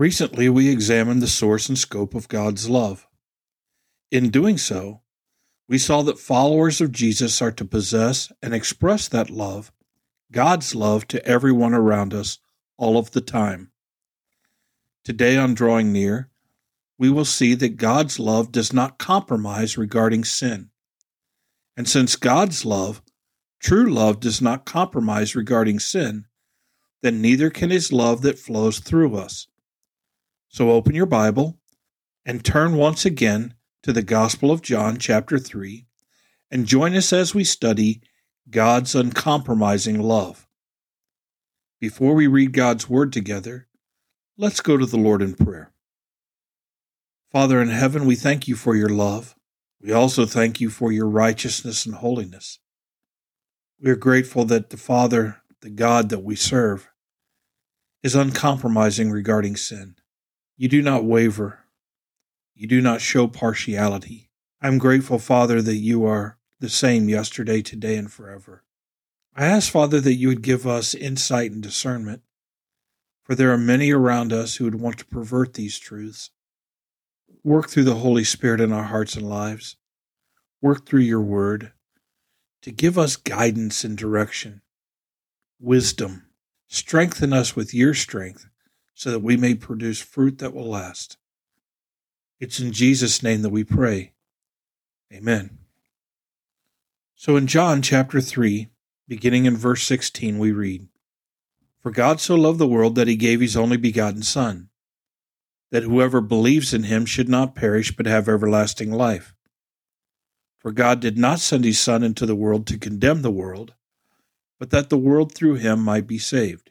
Recently, we examined the source and scope of God's love. In doing so, we saw that followers of Jesus are to possess and express that love, God's love, to everyone around us all of the time. Today, on Drawing Near, we will see that God's love does not compromise regarding sin. And since God's love, true love, does not compromise regarding sin, then neither can his love that flows through us. So open your Bible and turn once again to the Gospel of John, chapter 3, and join us as we study God's uncompromising love. Before we read God's Word together, let's go to the Lord in prayer. Father in heaven, we thank you for your love. We also thank you for your righteousness and holiness. We are grateful that the Father, the God that we serve, is uncompromising regarding sin. You do not waver. You do not show partiality. I'm grateful, Father, that you are the same yesterday, today, and forever. I ask, Father, that you would give us insight and discernment, for there are many around us who would want to pervert these truths. Work through the Holy Spirit in our hearts and lives. Work through your word to give us guidance and direction, wisdom. Strengthen us with your strength so that we may produce fruit that will last. It's in Jesus' name that we pray. Amen. So in John chapter 3, beginning in verse 16, we read For God so loved the world that he gave his only begotten Son, that whoever believes in him should not perish but have everlasting life. For God did not send his Son into the world to condemn the world, but that the world through him might be saved.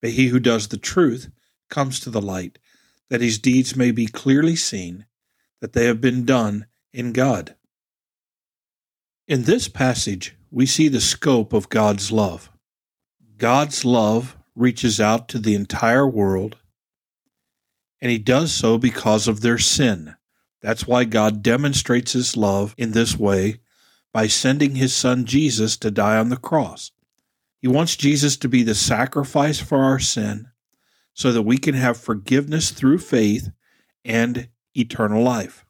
But he who does the truth comes to the light, that his deeds may be clearly seen, that they have been done in God. In this passage, we see the scope of God's love. God's love reaches out to the entire world, and he does so because of their sin. That's why God demonstrates his love in this way by sending his son Jesus to die on the cross. He wants Jesus to be the sacrifice for our sin so that we can have forgiveness through faith and eternal life.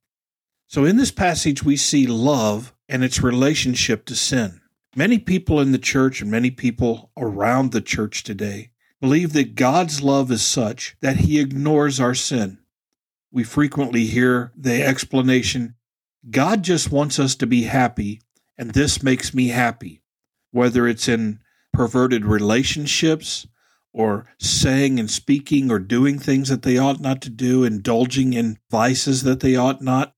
So, in this passage, we see love and its relationship to sin. Many people in the church and many people around the church today believe that God's love is such that he ignores our sin. We frequently hear the explanation God just wants us to be happy, and this makes me happy. Whether it's in perverted relationships or saying and speaking or doing things that they ought not to do, indulging in vices that they ought not.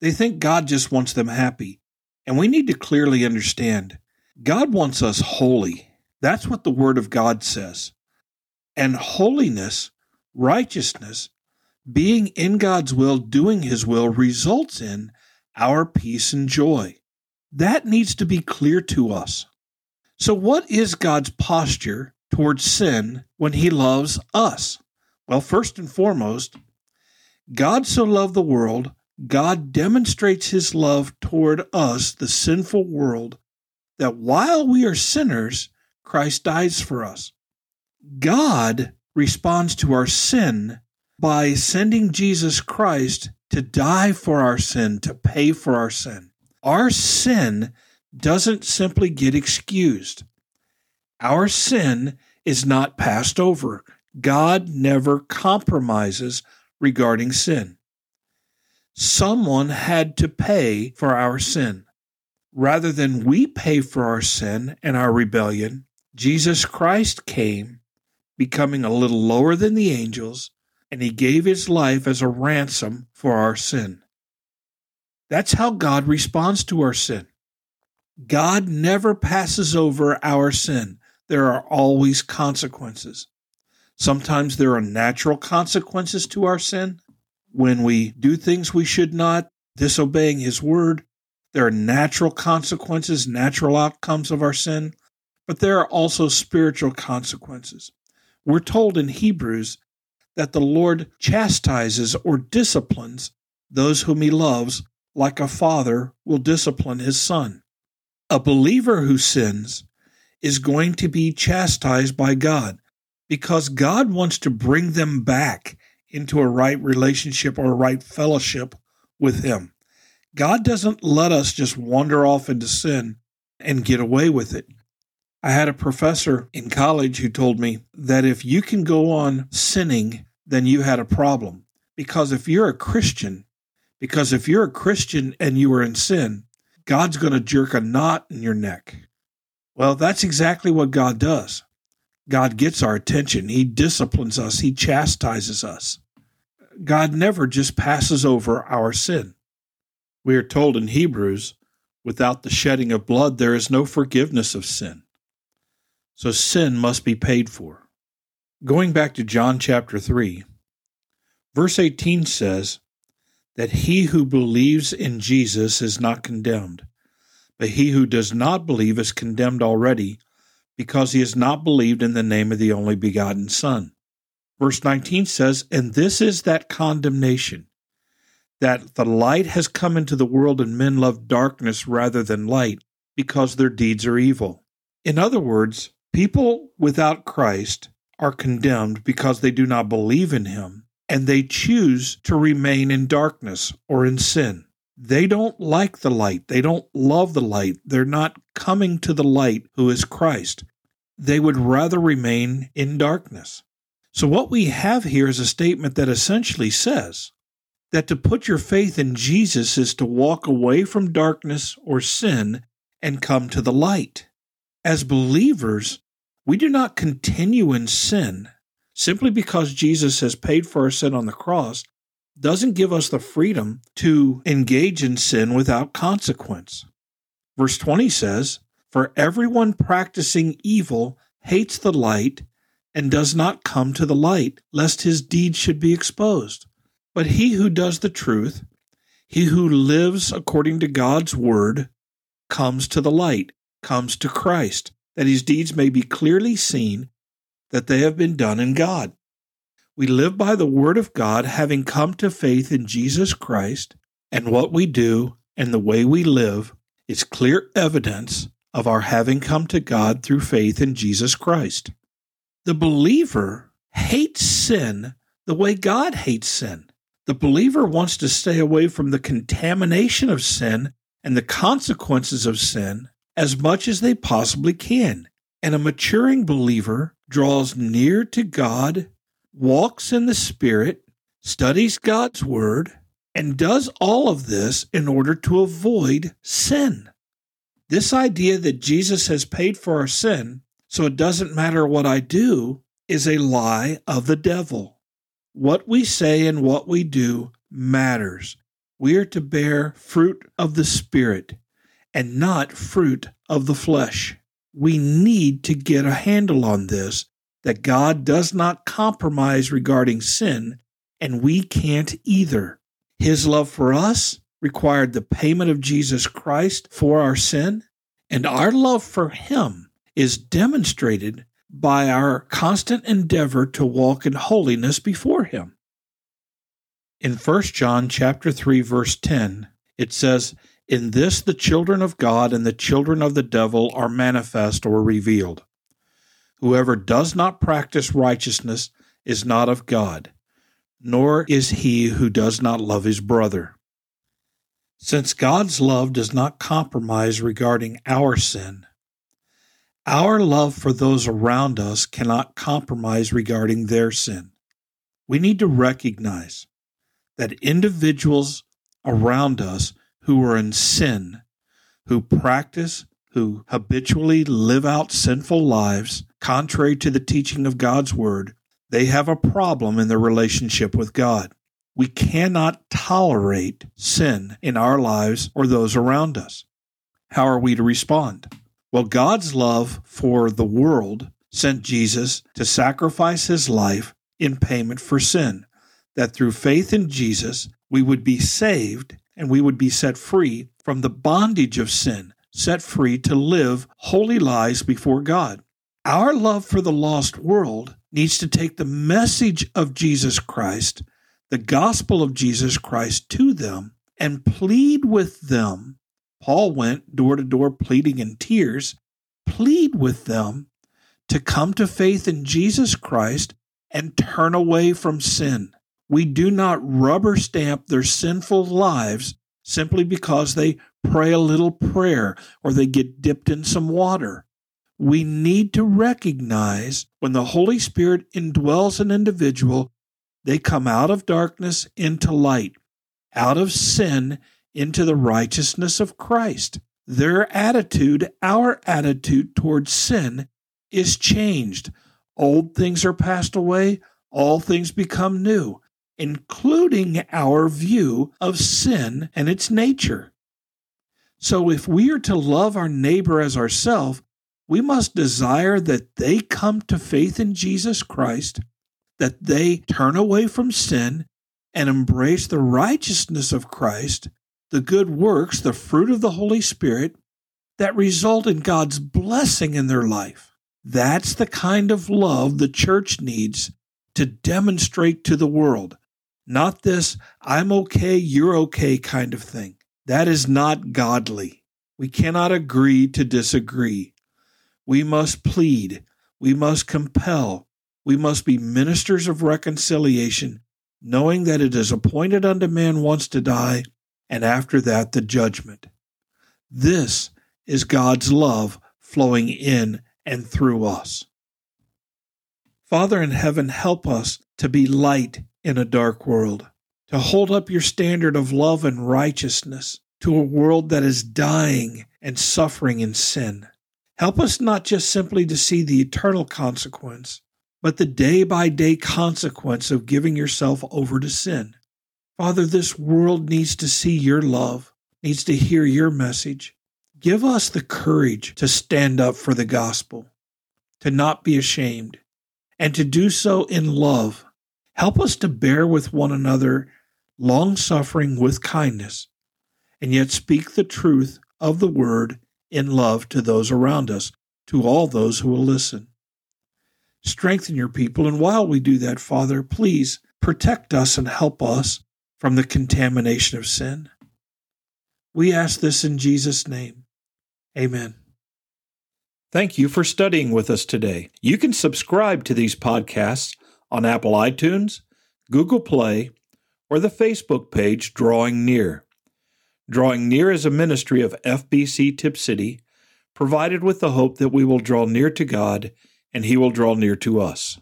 They think God just wants them happy. And we need to clearly understand God wants us holy. That's what the Word of God says. And holiness, righteousness, being in God's will, doing His will, results in our peace and joy. That needs to be clear to us. So, what is God's posture towards sin when He loves us? Well, first and foremost, God so loved the world, God demonstrates His love toward us, the sinful world, that while we are sinners, Christ dies for us. God responds to our sin by sending Jesus Christ to die for our sin, to pay for our sin. Our sin doesn't simply get excused. Our sin is not passed over. God never compromises regarding sin. Someone had to pay for our sin. Rather than we pay for our sin and our rebellion, Jesus Christ came, becoming a little lower than the angels, and he gave his life as a ransom for our sin. That's how God responds to our sin. God never passes over our sin. There are always consequences. Sometimes there are natural consequences to our sin. When we do things we should not, disobeying His word, there are natural consequences, natural outcomes of our sin, but there are also spiritual consequences. We're told in Hebrews that the Lord chastises or disciplines those whom He loves, like a father will discipline his son. A believer who sins is going to be chastised by God because God wants to bring them back into a right relationship or a right fellowship with Him. God doesn't let us just wander off into sin and get away with it. I had a professor in college who told me that if you can go on sinning, then you had a problem. Because if you're a Christian, because if you're a Christian and you are in sin, God's going to jerk a knot in your neck. Well, that's exactly what God does. God gets our attention. He disciplines us. He chastises us. God never just passes over our sin. We are told in Hebrews, without the shedding of blood, there is no forgiveness of sin. So sin must be paid for. Going back to John chapter 3, verse 18 says that he who believes in Jesus is not condemned, but he who does not believe is condemned already because he has not believed in the name of the only begotten Son. Verse 19 says, And this is that condemnation that the light has come into the world and men love darkness rather than light because their deeds are evil. In other words, people without Christ are condemned because they do not believe in him and they choose to remain in darkness or in sin. They don't like the light. They don't love the light. They're not coming to the light who is Christ. They would rather remain in darkness. So, what we have here is a statement that essentially says that to put your faith in Jesus is to walk away from darkness or sin and come to the light. As believers, we do not continue in sin simply because Jesus has paid for our sin on the cross doesn't give us the freedom to engage in sin without consequence. Verse 20 says, For everyone practicing evil hates the light and does not come to the light, lest his deeds should be exposed. But he who does the truth, he who lives according to God's word, comes to the light, comes to Christ, that his deeds may be clearly seen that they have been done in God. We live by the word of God, having come to faith in Jesus Christ, and what we do and the way we live is clear evidence of our having come to God through faith in Jesus Christ. The believer hates sin the way God hates sin. The believer wants to stay away from the contamination of sin and the consequences of sin as much as they possibly can. And a maturing believer draws near to God, walks in the Spirit, studies God's Word, and does all of this in order to avoid sin. This idea that Jesus has paid for our sin, so it doesn't matter what I do, is a lie of the devil. What we say and what we do matters. We are to bear fruit of the Spirit and not fruit of the flesh. We need to get a handle on this that God does not compromise regarding sin, and we can't either. His love for us required the payment of Jesus Christ for our sin, and our love for Him is demonstrated by our constant endeavor to walk in holiness before him. In 1 John chapter 3 verse 10, it says, "In this the children of God and the children of the devil are manifest or revealed. Whoever does not practice righteousness is not of God, nor is he who does not love his brother." Since God's love does not compromise regarding our sin, our love for those around us cannot compromise regarding their sin. We need to recognize that individuals around us who are in sin, who practice, who habitually live out sinful lives contrary to the teaching of God's Word, they have a problem in their relationship with God. We cannot tolerate sin in our lives or those around us. How are we to respond? Well, God's love for the world sent Jesus to sacrifice his life in payment for sin, that through faith in Jesus we would be saved and we would be set free from the bondage of sin, set free to live holy lives before God. Our love for the lost world needs to take the message of Jesus Christ, the gospel of Jesus Christ, to them and plead with them. Paul went door to door pleading in tears, plead with them to come to faith in Jesus Christ and turn away from sin. We do not rubber stamp their sinful lives simply because they pray a little prayer or they get dipped in some water. We need to recognize when the Holy Spirit indwells an individual, they come out of darkness into light, out of sin into the righteousness of Christ. Their attitude, our attitude towards sin, is changed. Old things are passed away, all things become new, including our view of sin and its nature. So, if we are to love our neighbor as ourselves, we must desire that they come to faith in Jesus Christ, that they turn away from sin and embrace the righteousness of Christ, the good works, the fruit of the Holy Spirit that result in God's blessing in their life. That's the kind of love the church needs to demonstrate to the world. Not this, I'm okay, you're okay kind of thing. That is not godly. We cannot agree to disagree. We must plead. We must compel. We must be ministers of reconciliation, knowing that it is appointed unto man once to die, and after that the judgment. This is God's love flowing in and through us. Father in heaven, help us to be light in a dark world, to hold up your standard of love and righteousness to a world that is dying and suffering in sin. Help us not just simply to see the eternal consequence, but the day by day consequence of giving yourself over to sin. Father, this world needs to see your love, needs to hear your message, Give us the courage to stand up for the gospel, to not be ashamed, and to do so in love. Help us to bear with one another, long suffering with kindness, and yet speak the truth of the word in love to those around us, to all those who will listen. Strengthen your people, and while we do that, Father, please protect us and help us from the contamination of sin. We ask this in Jesus' name. Amen. Thank you for studying with us today. You can subscribe to these podcasts on Apple iTunes, Google Play, or the Facebook page Drawing Near. Drawing Near is a ministry of FBC Tipp City, provided with the hope that we will draw near to God and He will draw near to us.